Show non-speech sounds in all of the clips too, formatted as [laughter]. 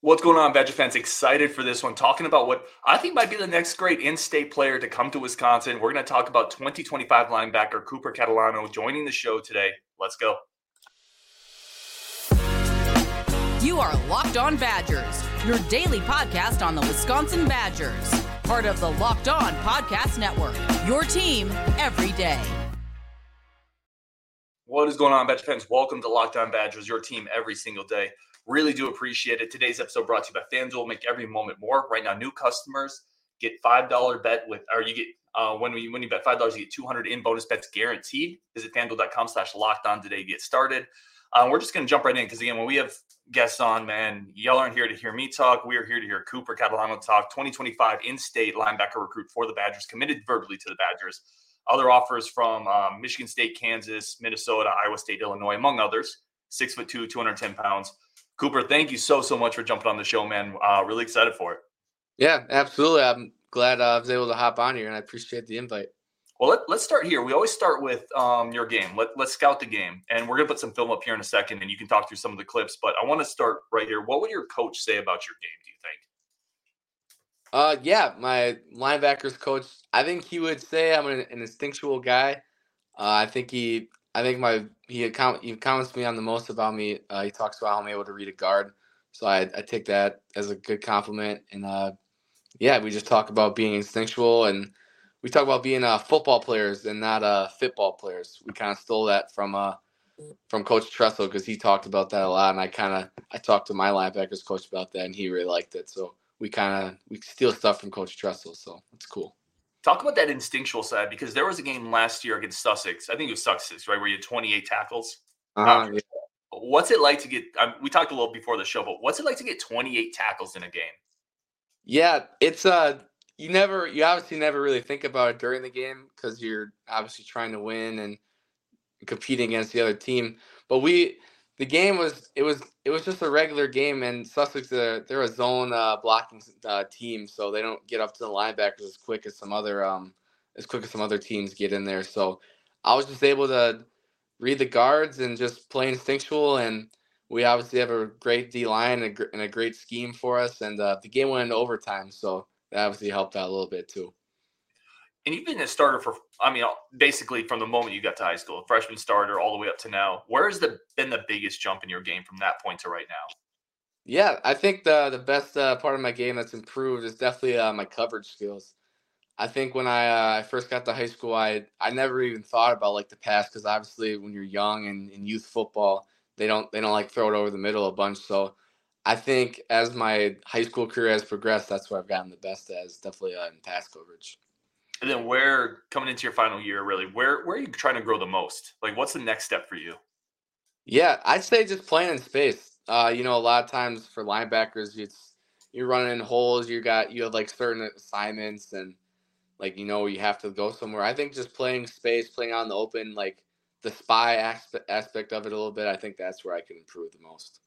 What's going on, Badger fans? Excited for this one. Talking about what I think might be the next great in state player to come to Wisconsin. We're going to talk about 2025 linebacker Cooper Catalano joining the show today. Let's go. You are Locked On Badgers, your daily podcast on the Wisconsin Badgers. Part of the Locked On Podcast Network, your team every day. What is going on, Badger fans? Welcome to Locked On Badgers, your team every single day. Really do appreciate it. Today's episode brought to you by FanDuel. Make every moment more. Right now, new customers get five dollar bet with, or you get uh, when we when you bet five dollars, you get two hundred in bonus bets guaranteed. Visit FanDuel.com/slash locked on today to get started. Uh, we're just going to jump right in because again, when we have guests on, man, y'all aren't here to hear me talk. We are here to hear Cooper Catalano talk. 2025 in-state linebacker recruit for the Badgers, committed verbally to the Badgers. Other offers from um, Michigan State, Kansas, Minnesota, Iowa State, Illinois, among others. Six foot two, 210 pounds. Cooper, thank you so so much for jumping on the show, man. Uh, really excited for it. Yeah, absolutely. I'm glad uh, I was able to hop on here, and I appreciate the invite. Well, let, us start here. We always start with um, your game. Let, let's scout the game, and we're gonna put some film up here in a second, and you can talk through some of the clips. But I want to start right here. What would your coach say about your game? Do you think? Uh, yeah, my linebackers coach. I think he would say I'm an, an instinctual guy. Uh, I think he I think my he account he comments me on the most about me. Uh, he talks about how I'm able to read a guard, so I, I take that as a good compliment. And uh, yeah, we just talk about being instinctual, and we talk about being uh, football players and not uh, football players. We kind of stole that from uh, from Coach Tressel because he talked about that a lot, and I kind of I talked to my linebackers coach about that, and he really liked it. So we kind of we steal stuff from Coach Tressel, so it's cool. Talk about that instinctual side because there was a game last year against Sussex. I think it was Sussex, right, where you had 28 tackles. Um, yeah. What's it like to get? Um, we talked a little before the show, but what's it like to get 28 tackles in a game? Yeah, it's uh, you never, you obviously never really think about it during the game because you're obviously trying to win and competing against the other team. But we, the game was it was it was just a regular game, and Sussex uh, they're a zone uh, blocking uh, team, so they don't get up to the linebackers as quick as some other um as quick as some other teams get in there. So I was just able to read the guards and just play instinctual, and we obviously have a great D line and, and a great scheme for us, and uh, the game went into overtime, so that obviously helped out a little bit too and you've been a starter for i mean basically from the moment you got to high school freshman starter all the way up to now. Where has the been the biggest jump in your game from that point to right now? Yeah i think the the best uh, part of my game that's improved is definitely uh, my coverage skills. I think when i uh, first got to high school i i never even thought about like the pass because obviously when you're young and in youth football they don't they don't like throw it over the middle a bunch. So I think as my high school career has progressed, that's where I've gotten the best as definitely uh, in pass coverage. And then where coming into your final year, really, where where are you trying to grow the most? Like, what's the next step for you? Yeah, I'd say just playing in space. Uh, you know, a lot of times for linebackers, it's you're running in holes. You got you have like certain assignments, and like you know you have to go somewhere. I think just playing space, playing out in the open, like the spy aspect aspect of it a little bit. I think that's where I can improve the most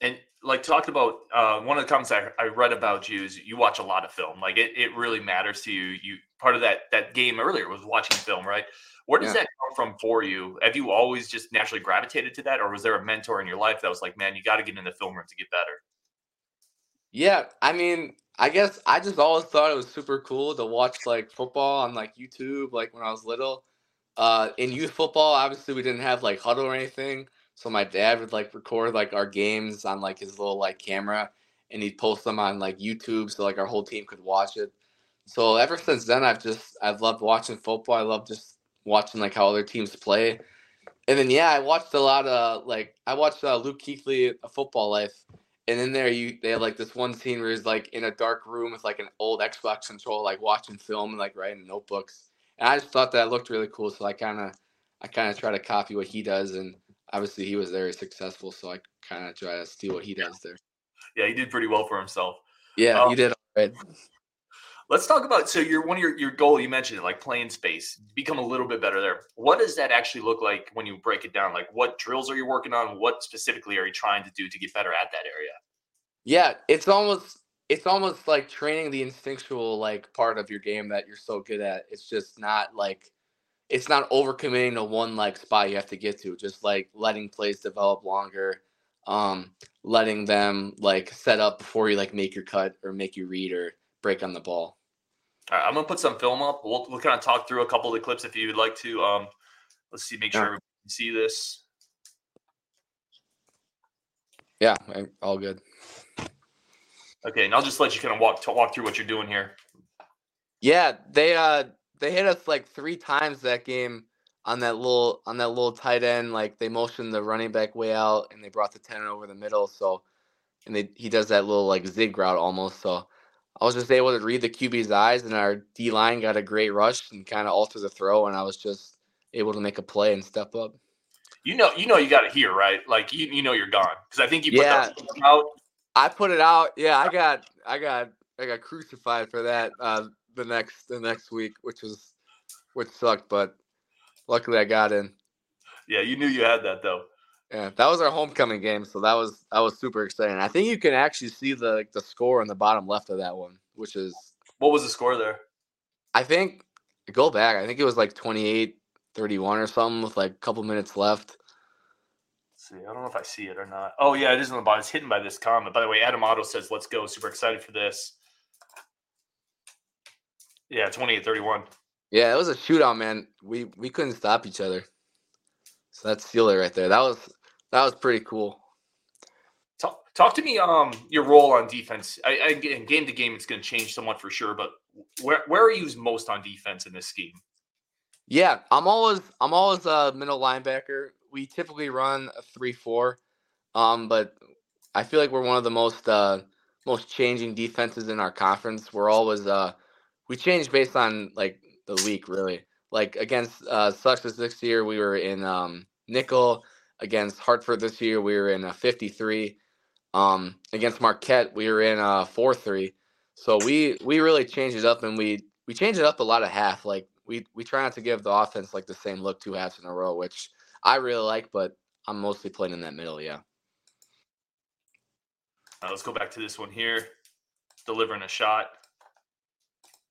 and like talked about uh, one of the comments I, I, read about you is you watch a lot of film like it, it really matters to you you part of that that game earlier was watching film right where does yeah. that come from for you have you always just naturally gravitated to that or was there a mentor in your life that was like man you got to get in the film room to get better yeah i mean i guess i just always thought it was super cool to watch like football on like youtube like when i was little uh in youth football obviously we didn't have like Hudl or anything so my dad would like record like our games on like his little like camera and he'd post them on like YouTube so like our whole team could watch it. So ever since then I've just I've loved watching football. I love just watching like how other teams play. And then yeah, I watched a lot of like I watched uh, Luke Kuechly, A Football Life, and in there you they have like this one scene where he's like in a dark room with like an old Xbox controller, like watching film and like writing notebooks. And I just thought that looked really cool, so I kind of I kind of try to copy what he does and obviously he was very successful, so I kind of try to steal what he does there. Yeah, he did pretty well for himself. Yeah, um, he did all right. Let's talk about so your one of your your goal you mentioned it like playing space, become a little bit better there. What does that actually look like when you break it down? Like what drills are you working on? What specifically are you trying to do to get better at that area? Yeah, it's almost it's almost like training the instinctual like part of your game that you're so good at. It's just not like it's not overcommitting to one like spot you have to get to, just like letting plays develop longer. um, letting them like set up before you like make your cut or make you read or break on the ball. All right, I'm gonna put some film up. We'll, we'll kind of talk through a couple of the clips if you would like to. Um, let's see, make sure Yeah. everybody can see this. Yeah, all good. Okay, and I'll just let you kind of walk walk through what you're doing here. Yeah, they uh they hit us like three times that game on that little on that little tight end. Like they motioned the running back way out and they brought the ten over the middle. So and they he does that little like zig route almost. So I was just able to read the QB's eyes and our D line got a great rush and kind of alter the throw and I was just able to make a play and step up. You know, you know, you got it here, right? Like you, you know, you're gone because I think you put Yeah. that out. I put it out. Yeah, I got I got I got crucified for that uh the next the next week, which was which sucked, but luckily I got in. Yeah, you knew you had that though. Yeah, that was our homecoming game, so that was that was super exciting. I think you can actually see the like, the score on the bottom left of that one, which is What was the score there? I think go back. I think it was like 28-31 or something with like a couple minutes left. Let's see, I don't know if I see it or not. Oh yeah, it is on the bottom. It's hidden by this comment. By the way, Adam Otto says, "Let's go." Super excited for this. Yeah, 28-31. Yeah, it was a shootout, man. We we couldn't stop each other. So that's Steeler right there. That was that was pretty cool. Talk, talk to me. Um, your role on defense. I, I in game to game, it's going to change somewhat for sure. But where where are you most on defense in this scheme? Yeah, I'm always I'm always a middle linebacker. We typically run a three four, um, but I feel like we're one of the most uh, most changing defenses in our conference. We're always uh, we change based on like the week really. Like against uh, Sussex this year, we were in um, nickel. Against Hartford this year, we were in a fifty three. Um, against Marquette, we were in a four three. So we we really changed it up, and we we changed it up a lot of half. Like we we try not to give the offense like the same look two halves in a row, which I really like, but I'm mostly playing in that middle. Yeah. Uh, let's go back to this one here. Delivering a shot.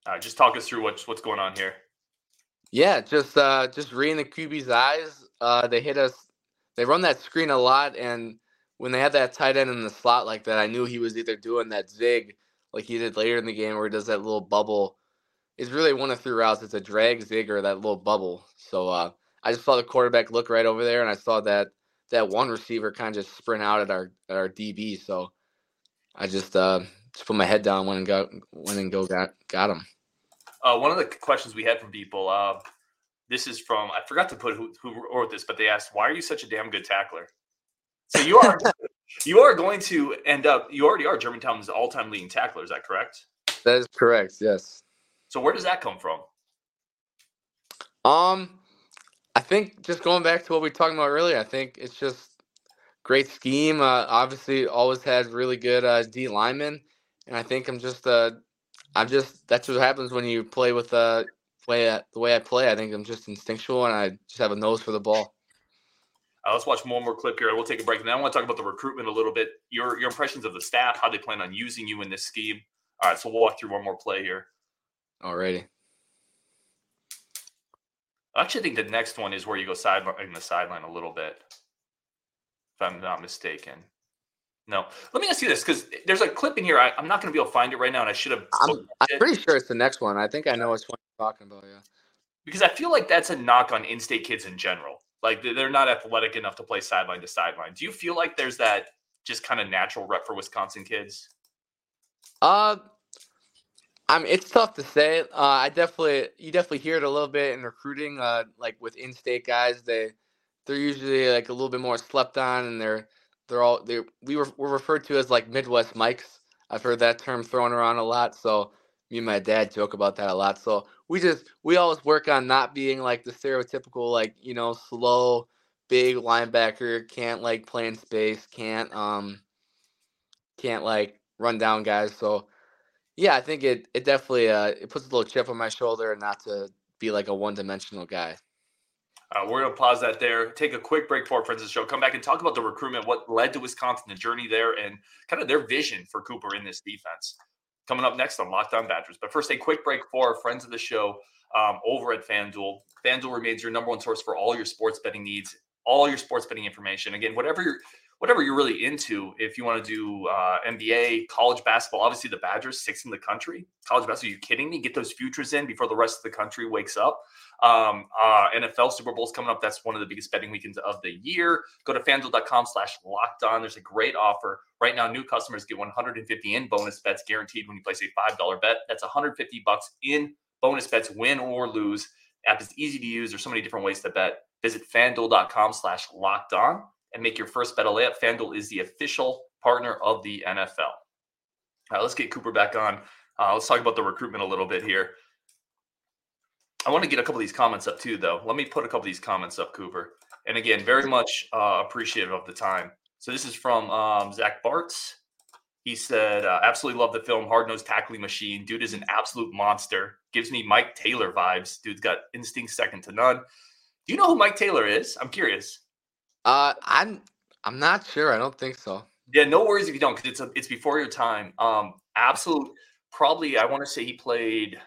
Uh, just talk us through what's what's going on here. Yeah, just uh just reading the QB's eyes. Uh they hit us they run that screen a lot and when they had that tight end in the slot like that, I knew he was either doing that zig like he did later in the game or he does that little bubble. It's really one of three routes. It's a drag zig or that little bubble. So uh I just saw the quarterback look right over there and I saw that that one receiver kind of just sprint out at our at our DB. So I just uh just put my head down, went and got went and go got got him. Uh, one of the questions we had from people. Uh, this is from I forgot to put who, who wrote this, but they asked, "Why are you such a damn good tackler?" So you are [laughs] you are going to end up. You already are Germantown's all-time leading tackler. Is that correct? That is correct, yes. So where does that come from? Um, I think just going back to what we were talking about earlier, I think it's just great scheme. Uh, obviously, always had really good uh, D linemen, and I think I'm just uh, I'm just that's what happens when you play with uh, way I, the way I play. I think I'm just instinctual, and I just have a nose for the ball. Uh, let's watch one more clip here. We'll take a break, and then I want to talk about the recruitment a little bit. Your your impressions of the staff, how they plan on using you in this scheme. All right, so we'll walk through one more play here. Alrighty. I actually think the next one is where you go sideline in the sideline a little bit, if I'm not mistaken. No, let me ask you this because there's a clip in here. I, I'm not going to be able to find it right now, and I should have I'm, I'm pretty sure it's the next one. I think I know which one you're talking about. Yeah. because I feel like that's a knock on in-state kids in general. Like they- they're not athletic enough to play sideline to sideline. Do you feel like there's that just kind of natural rep for Wisconsin kids? Uh, I mean, it's tough to say. Uh, I definitely, you definitely hear it a little bit in recruiting. Uh, like with in-state guys, they they're usually like a little bit more slept on, and they're they're all they we were we're referred to as like Midwest Mikes. I've heard that term thrown around a lot. So me and my dad joke about that a lot. So we just we always work on not being like the stereotypical like you know slow big linebacker can't like play in space can't um can't like run down guys. So yeah, I think it it definitely uh it puts a little chip on my shoulder and not to be like a one dimensional guy. Uh, we're going to pause that there, take a quick break for our friends of the show, come back and talk about the recruitment, what led to Wisconsin, the journey there, and kind of their vision for Cooper in this defense. Coming up next on Locked On Badgers. But first, a quick break for our friends of the show um, over at FanDuel. FanDuel remains your number one source for all your sports betting needs all your sports betting information. Again, whatever you're whatever you're really into. If you want to do uh, NBA, college basketball, obviously the Badgers, sixth in the country. College basketball, you kidding me? Get those futures in before the rest of the country wakes up. Um, uh, NFL Super Bowl's coming up. That's one of the biggest betting weekends of the year. Go to fanduel.com slash locked on. There's a great offer. Right now, new customers get 150 in bonus bets guaranteed when you place a $5 bet. That's 150 bucks in bonus bets, win or lose. App is easy to use. There's so many different ways to bet. Visit fanduel.com slash locked on and make your first bet a layup. FanDuel is the official partner of the NFL. All right, let's get Cooper back on. Uh, let's talk about the recruitment a little bit here. I want to get a couple of these comments up too, though. Let me put a couple of these comments up, Cooper. And again, very much uh, appreciative of the time. So this is from um, Zach Bartz. He said, uh, absolutely love the film, Hard Nosed Tackling Machine. Dude is an absolute monster. Gives me Mike Taylor vibes. Dude's got instinct second to none. Do you know who Mike Taylor is? I'm curious. Uh, I'm I'm not sure. I don't think so. Yeah, no worries if you don't, because it's a, it's before your time. Um, absolute. Probably, I want to say he played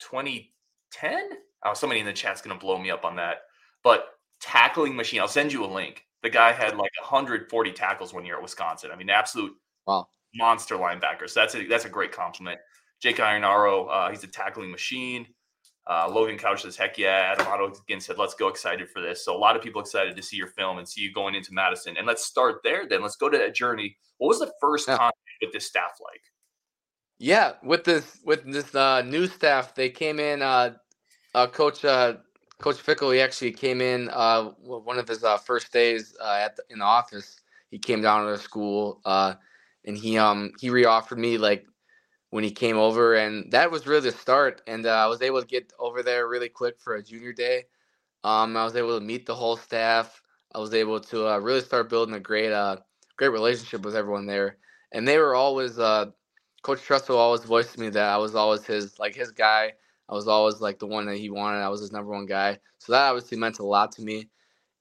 2010. Oh, somebody in the chat's gonna blow me up on that. But tackling machine. I'll send you a link. The guy had like 140 tackles one year at Wisconsin. I mean, absolute wow. monster linebacker. So that's a that's a great compliment. Jake Ironaro, uh, he's a tackling machine. Uh, Logan Couch says, heck yeah. Adam Otto again said, let's go excited for this. So a lot of people excited to see your film and see you going into Madison. And let's start there then. Let's go to that journey. What was the first yeah. contact with this staff like? Yeah, with this with this uh, new staff, they came in. Uh, uh, Coach uh, Coach Fickell, he actually came in uh, one of his uh, first days uh, at the, in the office. He came down to the school, uh, and he um he reoffered me like when he came over, and that was really the start. And uh, I was able to get over there really quick for a junior day. Um, I was able to meet the whole staff. I was able to uh, really start building a great, uh, great relationship with everyone there. And they were always, uh, Coach Tressel always voiced to me that I was always his, like his guy. I was always like the one that he wanted. I was his number one guy. So that obviously meant a lot to me.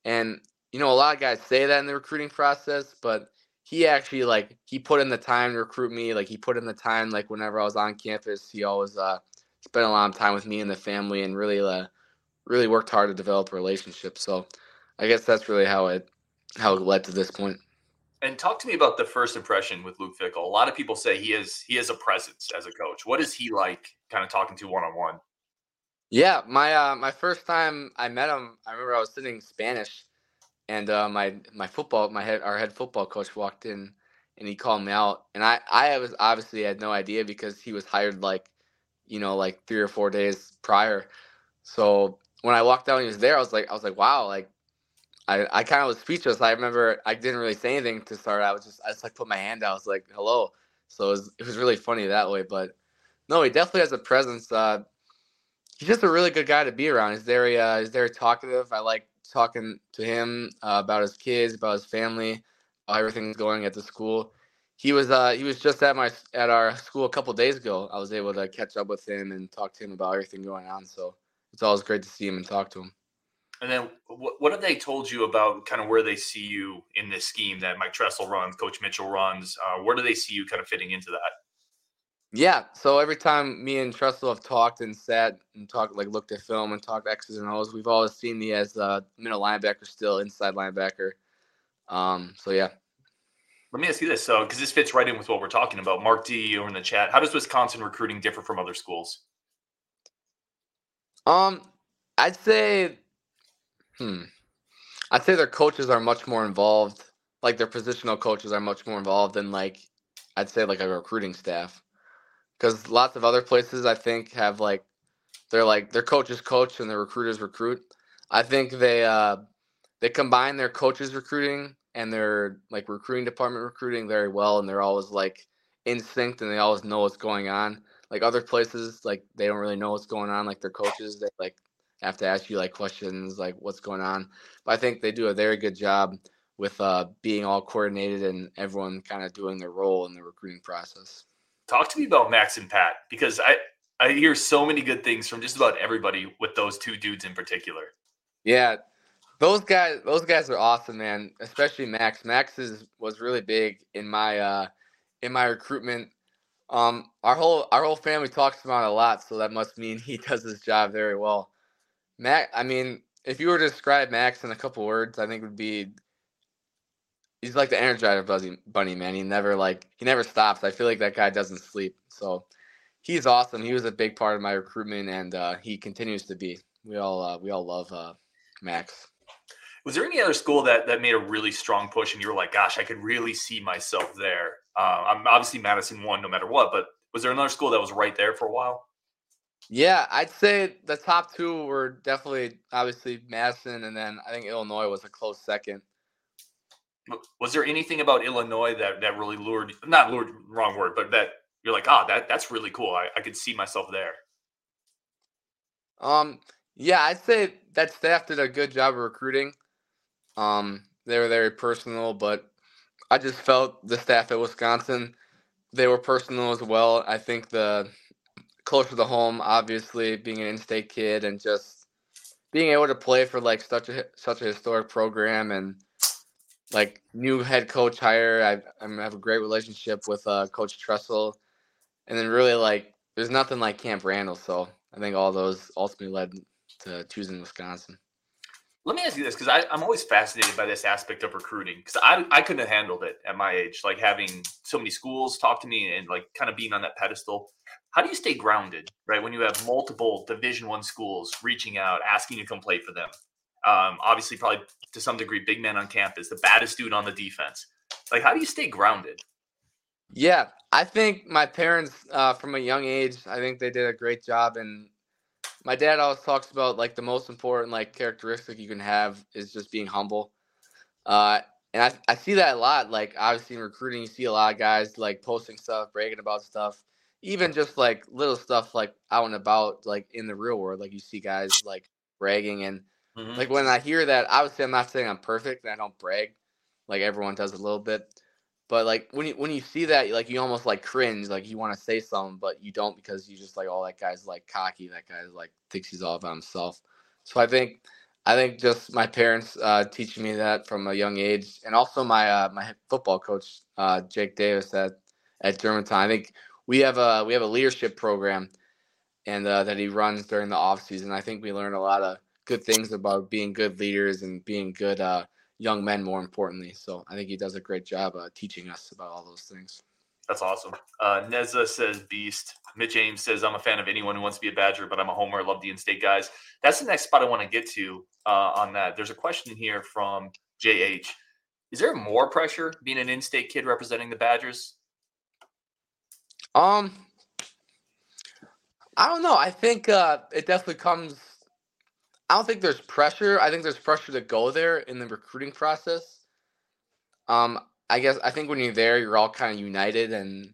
And you know, a lot of guys say that in the recruiting process, but he actually like he put in the time to recruit me. Like he put in the time. Like whenever I was on campus, he always uh, spent a lot of time with me and the family, and really uh, really worked hard to develop a relationship. So I guess that's really how it how it led to this point. And talk to me about the first impression with Luke Fickell. A lot of people say he is he has a presence as a coach. What is he like, kind of talking to one on one? Yeah, my uh, my first time I met him, I remember I was sitting Spanish and uh, my my football my head our head football coach walked in and he called me out and I I was obviously had no idea because he was hired like you know like three or four days prior. So when I walked out and he was there I was like I was like wow like I, I kind of was speechless. I remember I didn't really say anything to start I was just I just like put my hand out. I was like hello. So it was, it was really funny that way but no he definitely has a presence uh, he's just a really good guy to be around. He's very uh, he's very talkative. I like talking to him uh, about his kids, about his family, how everything's going at the school. He was uh, he was just at my at our school a couple days ago. I was able to catch up with him and talk to him about everything going on. So it's always great to see him and talk to him. And then what, what have they told you about kind of where they see you in this scheme that Mike Tressel runs, Coach Mitchell runs? Uh, where do they see you kind of fitting into that? Yeah. So every time me and Tressel have talked and sat and talked, like looked at film and talked X's and O's, we've always seen me as a middle linebacker, still inside linebacker. Um, so yeah. Let me ask you this, so because this fits right in with what we're talking about. Mark D over in the chat. How does Wisconsin recruiting differ from other schools? Um, I'd say, hmm, I'd say their coaches are much more involved. Like their positional coaches are much more involved than like, I'd say like a recruiting staff because lots of other places I think have like they're like their coaches coach and their recruiters recruit. I think they uh they combine their coaches recruiting and their like recruiting department recruiting very well and they're always like in sync and they always know what's going on. Like other places like they don't really know what's going on like their coaches they like have to ask you like questions like what's going on. But I think they do a very good job with uh being all coordinated and everyone kind of doing their role in the recruiting process. Talk to me about Max and Pat because I I hear so many good things from just about everybody with those two dudes in particular. Yeah, those guys those guys are awesome, man. Especially Max. Max is was really big in my uh in my recruitment. Um, our whole our whole family talks about it a lot, so that must mean he [laughs] does his job very well. Max, I mean, if you were to describe Max in a couple words, I think it would be he's like the Energizer Buzzy Bunny man. He never like he never stops. I feel like that guy doesn't sleep. So he's awesome. He was a big part of my recruitment, and uh, he continues to be. We all uh, we all love uh, Max. Was there any other school that that made a really strong push, and you were like, "Gosh, I could really see myself there"? Uh, I'm obviously Madison won no matter what, but was there another school that was right there for a while? Yeah, I'd say the top two were definitely obviously Madison, and then I think Illinois was a close second. Was there anything about Illinois that that really lured? Not lured, wrong word, but that you're like, ah, oh, that that's really cool. I, I could see myself there. Um, yeah, I'd say that staff did a good job of recruiting. Um, they were very personal, but I just felt the staff at Wisconsin, they were personal as well. I think the closer to home, obviously being an in-state kid and just being able to play for like such a such a historic program and like new head coach hire. I, I have a great relationship with uh, Coach Tressel, and then really like there's nothing like Camp Randall. So I think all those ultimately led to choosing Wisconsin. Let me ask you this because I'm always fascinated by this aspect of recruiting because I, I couldn't have handled it at my age, like having so many schools talk to me and like kind of being on that pedestal. How do you stay grounded, right? When you have multiple Division One schools reaching out, asking to come play for them, um, obviously, probably to some degree, big man on campus, the baddest dude on the defense. Like, how do you stay grounded? Yeah, I think my parents, uh, from a young age, I think they did a great job. And my dad always talks about like the most important like characteristic you can have is just being humble. Uh, and I, I see that a lot. Like obviously in recruiting, you see a lot of guys like posting stuff, bragging about stuff, even just like little stuff like out and about, like in the real world. Like you see guys like bragging and Mm-hmm. Like when I hear that, obviously I'm not saying I'm perfect and I don't brag, like everyone does a little bit. But like when you when you see that, like you almost like cringe, like you want to say something, but you don't because you just like, oh, that guy's like cocky. That guy's like thinks he's all about himself. So I think I think just my parents uh, teaching me that from a young age, and also my uh, my football coach uh, Jake Davis at at Germantown. I think we have a we have a leadership program, and uh, that he runs during the off season. I think we learn a lot of good things about being good leaders and being good uh, young men, more importantly. So I think he does a great job uh, teaching us about all those things. That's awesome. Uh, Neza says Beast. Mitch Ames says I'm a fan of anyone who wants to be a Badger, but I'm a homer. I love the in-state guys. That's the next spot I want to get to uh, on that. There's a question here from JH. Is there more pressure being an in-state kid representing the Badgers? Um, I don't know. I think uh, it definitely comes I don't think there's pressure. I think there's pressure to go there in the recruiting process. Um, I guess I think when you're there, you're all kind of united, and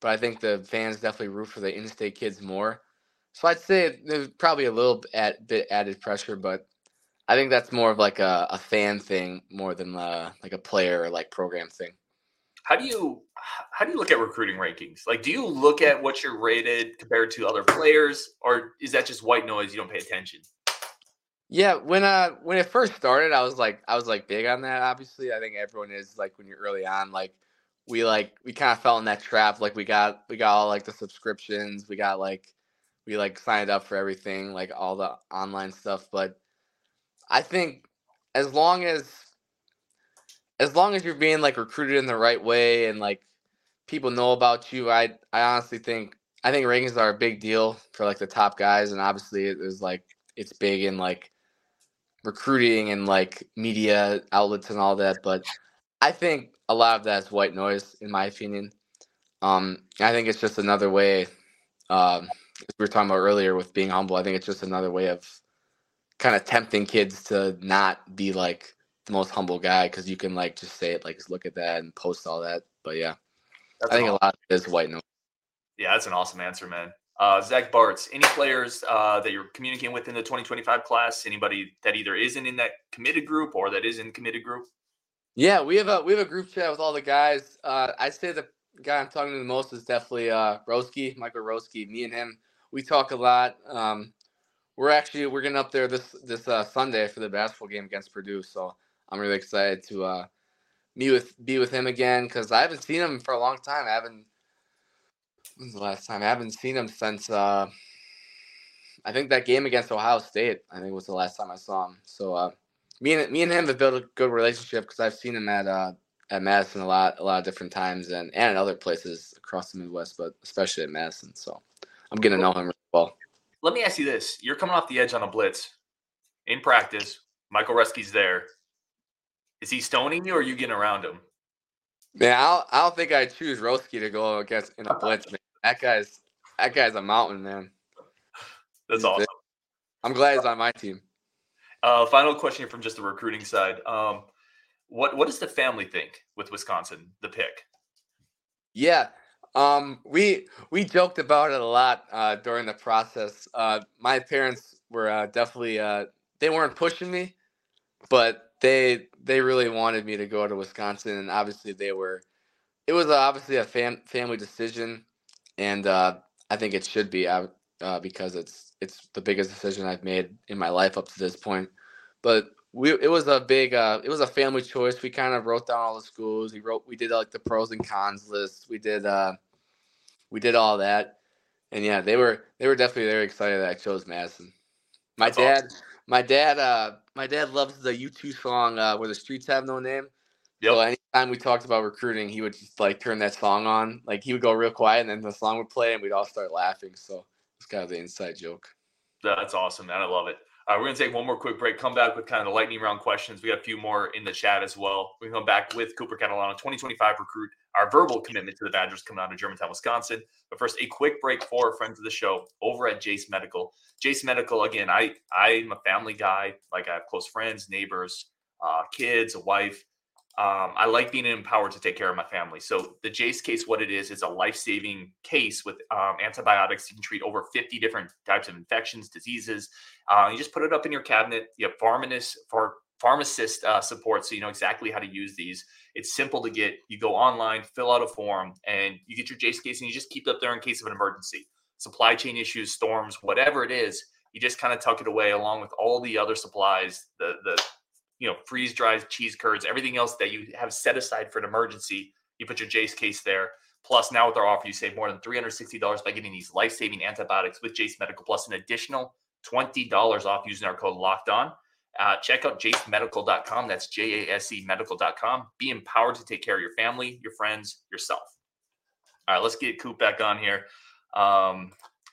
but I think the fans definitely root for the in-state kids more. So I'd say there's probably a little bit, added pressure, but I think that's more of like a, a fan thing more than uh, like a player or like program thing. How do you how do you look at recruiting rankings? Like, do you look at what you're rated compared to other players, or is that just white noise? You don't pay attention. Yeah, when uh when it first started, I was like I was like big on that. Obviously, I think everyone is like when you're early on, like we like we kind of fell in that trap. Like we got we got all like the subscriptions, we got like we like signed up for everything, like all the online stuff. But I think as long as as long as you're being like recruited in the right way and like people know about you, I I honestly think I think rankings are a big deal for like the top guys, and obviously it is like it's big in like recruiting and like media outlets and all that. But I think a lot of that is white noise, in my opinion. Um, I think it's just another way. Um, we were talking about earlier with being humble. I think it's just another way of kind of tempting kids to not be like the most humble guy because you can like just say it like look at that and post all that. But yeah, that's I think awesome. a lot of it is white noise. Yeah, that's an awesome answer, man. Uh, Zach Bartz, any players uh, that you're communicating with in the 2025 class? Anybody that either isn't in that committed group or that is in committed group? Yeah, we have a we have a group chat with all the guys. Uh, I'd say the guy I'm talking to the most is definitely uh, Roski, Michael Roski. Me and him, we talk a lot. Um, we're actually we're getting up there this this uh, Sunday for the basketball game against Purdue, so I'm really excited to uh, meet with be with him again because I haven't seen him for a long time. I haven't When's the last time? I haven't seen him since uh I think that game against Ohio State, I think was the last time I saw him. So uh, me and me and him have built a good relationship because I've seen him at uh, at Madison a lot a lot of different times and and in other places across the Midwest, but especially at Madison. So I'm getting to know him really well. Let me ask you this: You're coming off the edge on a blitz in practice. Michael Roski's there. Is he stoning you, or are you getting around him? Man, I don't, I don't think I'd choose Roski to go against in a [laughs] blitz. Man. That guy's that guy's a mountain, man. That's awesome. I'm glad he's on my team. Uh, final question from just the recruiting side. Um, what what does the family think with Wisconsin, the pick? Yeah, um, we we joked about it a lot uh, during the process. Uh, my parents were uh, definitely uh, they weren't pushing me, but they they really wanted me to go to Wisconsin, and obviously they were. It was obviously a fam- family decision, and uh, I think it should be uh, because it's it's the biggest decision I've made in my life up to this point. But we it was a big uh, it was a family choice. We kind of wrote down all the schools. We wrote we did like the pros and cons list. We did uh, we did all that, and yeah, they were they were definitely very excited that I chose Madison. My That's dad, awesome. my dad, uh, my dad loves the U2 song uh, "Where the Streets Have No Name." Yep. So anytime we talked about recruiting, he would just like turn that song on. Like he would go real quiet, and then the song would play, and we'd all start laughing. So it's kind of the inside joke. That's awesome, man. I love it. Uh, we're going to take one more quick break, come back with kind of the lightning round questions. We got a few more in the chat as well. We come back with Cooper Catalano, 2025 recruit, our verbal commitment to the Badgers coming out of Germantown, Wisconsin. But first, a quick break for friends of the show over at Jase Medical. Jase Medical, again, I, I'm a family guy. Like I have close friends, neighbors, uh, kids, a wife. Um, I like being empowered to take care of my family. So the Jase case, what it is, is a life-saving case with um, antibiotics. You can treat over 50 different types of infections, diseases. Uh, you just put it up in your cabinet. You have pharmacist for pharmacist uh, support, so you know exactly how to use these. It's simple to get. You go online, fill out a form, and you get your Jase case, and you just keep it up there in case of an emergency, supply chain issues, storms, whatever it is. You just kind of tuck it away along with all the other supplies, the the you know, freeze dried cheese curds, everything else that you have set aside for an emergency. You put your Jase case there. Plus, now with our offer, you save more than $360 by getting these life saving antibiotics with Jase Medical, plus an additional $20 off using our code locked on. Uh, check out jasemedical.com. That's J A S E medical.com. Be empowered to take care of your family, your friends, yourself. All right, let's get Coop back on here. Um,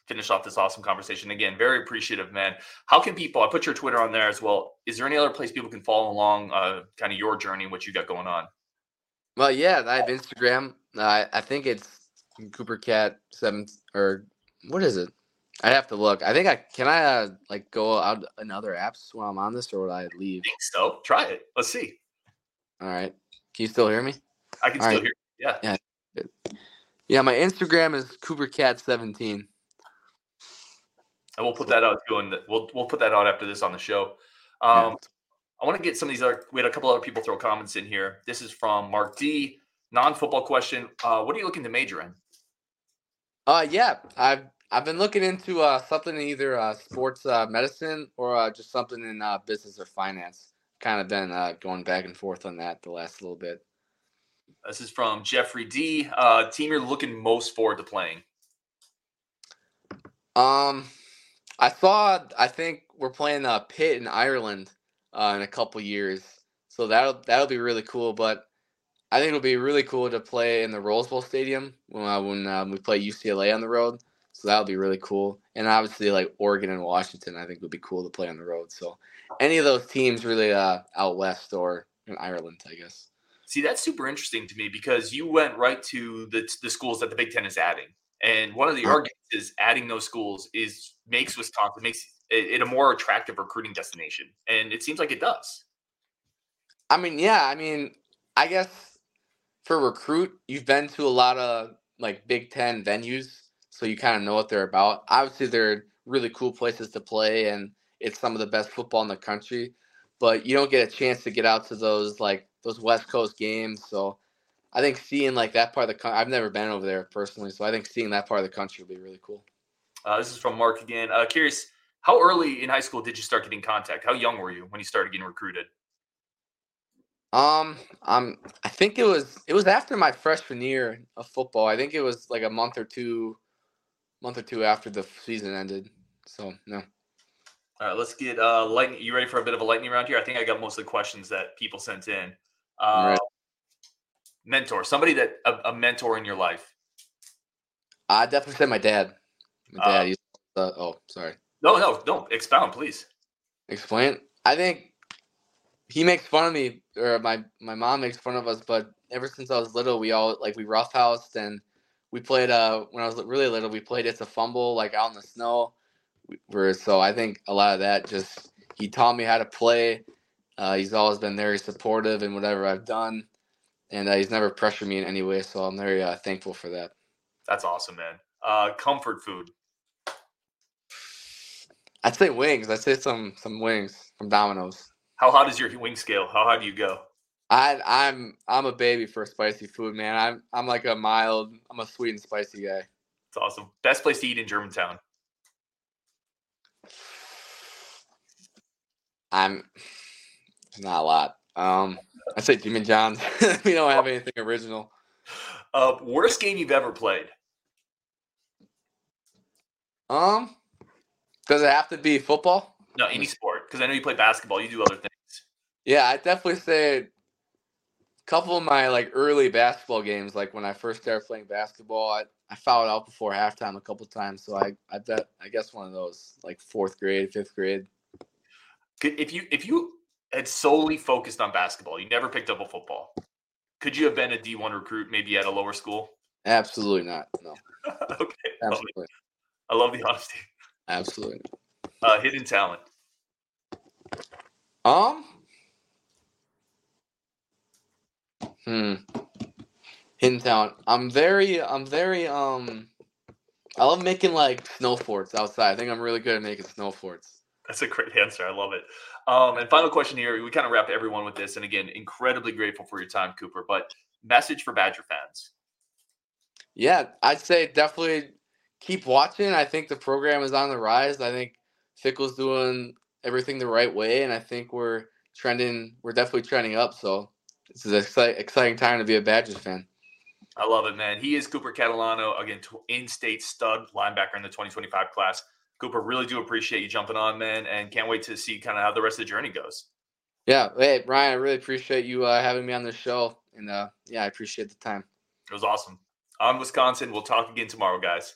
finish off this awesome conversation. Again, very appreciative, man. How can people? I put your Twitter on there as well. Is there any other place people can follow along, uh, kind of your journey, what you got going on? Well, yeah, I have Instagram. Uh, I think it's Cooper Cat seven or what is it? I have to look. I think I can I uh, like go out in other apps while I'm on this, or would I leave? I think so. Try it. Let's see. All right. Can you still hear me? I can All still right. hear. You. Yeah. Yeah. Yeah. My Instagram is Cooper Cat seventeen and we'll put that out too, and we'll we'll put that out after this on the show. Um, yeah. I want to get some of these other. We had a couple other people throw comments in here. This is from Mark D. Non-football question. Uh, what are you looking to major in? Uh, yeah, I've I've been looking into uh, something in either uh, sports uh, medicine or uh, just something in uh, business or finance. Kind of been uh, going back and forth on that the last little bit. This is from Jeffrey D. Uh, team you're looking most forward to playing. Um, I saw. I think we're playing uh, Pitt in Ireland uh, in a couple years, so that'll that'll be really cool. But I think it'll be really cool to play in the Rose Bowl Stadium when uh, when um, we play UCLA on the road. So that'll be really cool. And obviously, like Oregon and Washington, I think would be cool to play on the road. So any of those teams, really, uh, out west or in Ireland, I guess. See, that's super interesting to me because you went right to the the schools that the Big Ten is adding. And one of the arguments is adding those schools is makes Wisconsin makes it, a more attractive recruiting destination, and it seems like it does. I mean, yeah, I mean, I guess for recruit, you've been to a lot of like Big Ten venues, so you kind of know what they're about. Obviously, they're really cool places to play, and it's some of the best football in the country. But you don't get a chance to get out to those like those West Coast games, so I think seeing like that part of the country, I've never been over there personally, so I think seeing that part of the country would be really cool. Uh, this is from Mark again. Uh, curious, how early in high school did you start getting contact? How young were you when you started getting recruited? Um, um, I think it was it was after my freshman year of football. I think it was like a month or two, month or two after the season ended. So no. All right, let's get uh lightning. You ready for a bit of a lightning round here? I think I got most of the questions that people sent in. Uh, right. Mentor, somebody that a, a, mentor in your life. I definitely say my dad. My dad. Uh, he's, uh, oh, sorry. No, no, don't expound, please. Explain. I think he makes fun of me, or my my mom makes fun of us. But ever since I was little, we all like we roughhoused and we played. Uh, when I was really little, we played it's a fumble like out in the snow where so I think a lot of that just he taught me how to play. Uh, he's always been very supportive in whatever I've done, and uh, he's never pressured me in any way. So I'm very uh, thankful for that. That's awesome, man. Uh, comfort food. I'd say wings. I'd say some some wings from Domino's. How hot is your wing scale? How high do you go? I I'm I'm a baby for spicy food, man. I'm I'm like a mild. I'm a sweet and spicy guy. It's awesome. Best place to eat in Germantown. I'm not a lot. Um, I say Jimmy John's. [laughs] we don't have anything original. Uh, worst game you've ever played? Um, does it have to be football? No, any sport. Because I know you play basketball. You do other things. Yeah, I definitely say a couple of my like early basketball games, like when I first started playing basketball, I, I fouled out before halftime a couple times. So I I bet I guess one of those like fourth grade, fifth grade if you if you had solely focused on basketball, you never picked up a football, could you have been a D1 recruit maybe at a lower school? Absolutely not. No. [laughs] okay. Absolutely. I love the honesty. Absolutely. Uh, hidden talent. Um. Hmm. Hidden talent. I'm very. I'm very. Um. I love making like snow forts outside. I think I'm really good at making snow forts. That's a great answer. I love it. Um, and final question here. We kind of wrap everyone with this. And again, incredibly grateful for your time, Cooper. But message for Badger fans. Yeah, I'd say definitely keep watching. I think the program is on the rise. I think Fickell's doing everything the right way, and I think we're trending. We're definitely trending up. So this is an exciting time to be a Badgers fan. I love it, man. He is Cooper Catalano, again, in-state stud linebacker in the 2025 class. Cooper, really do appreciate you jumping on, man, and can't wait to see kind of how the rest of the journey goes. Yeah, hey Ryan, I really appreciate you uh, having me on the show, and uh, yeah, I appreciate the time. It was awesome. On Wisconsin, we'll talk again tomorrow, guys.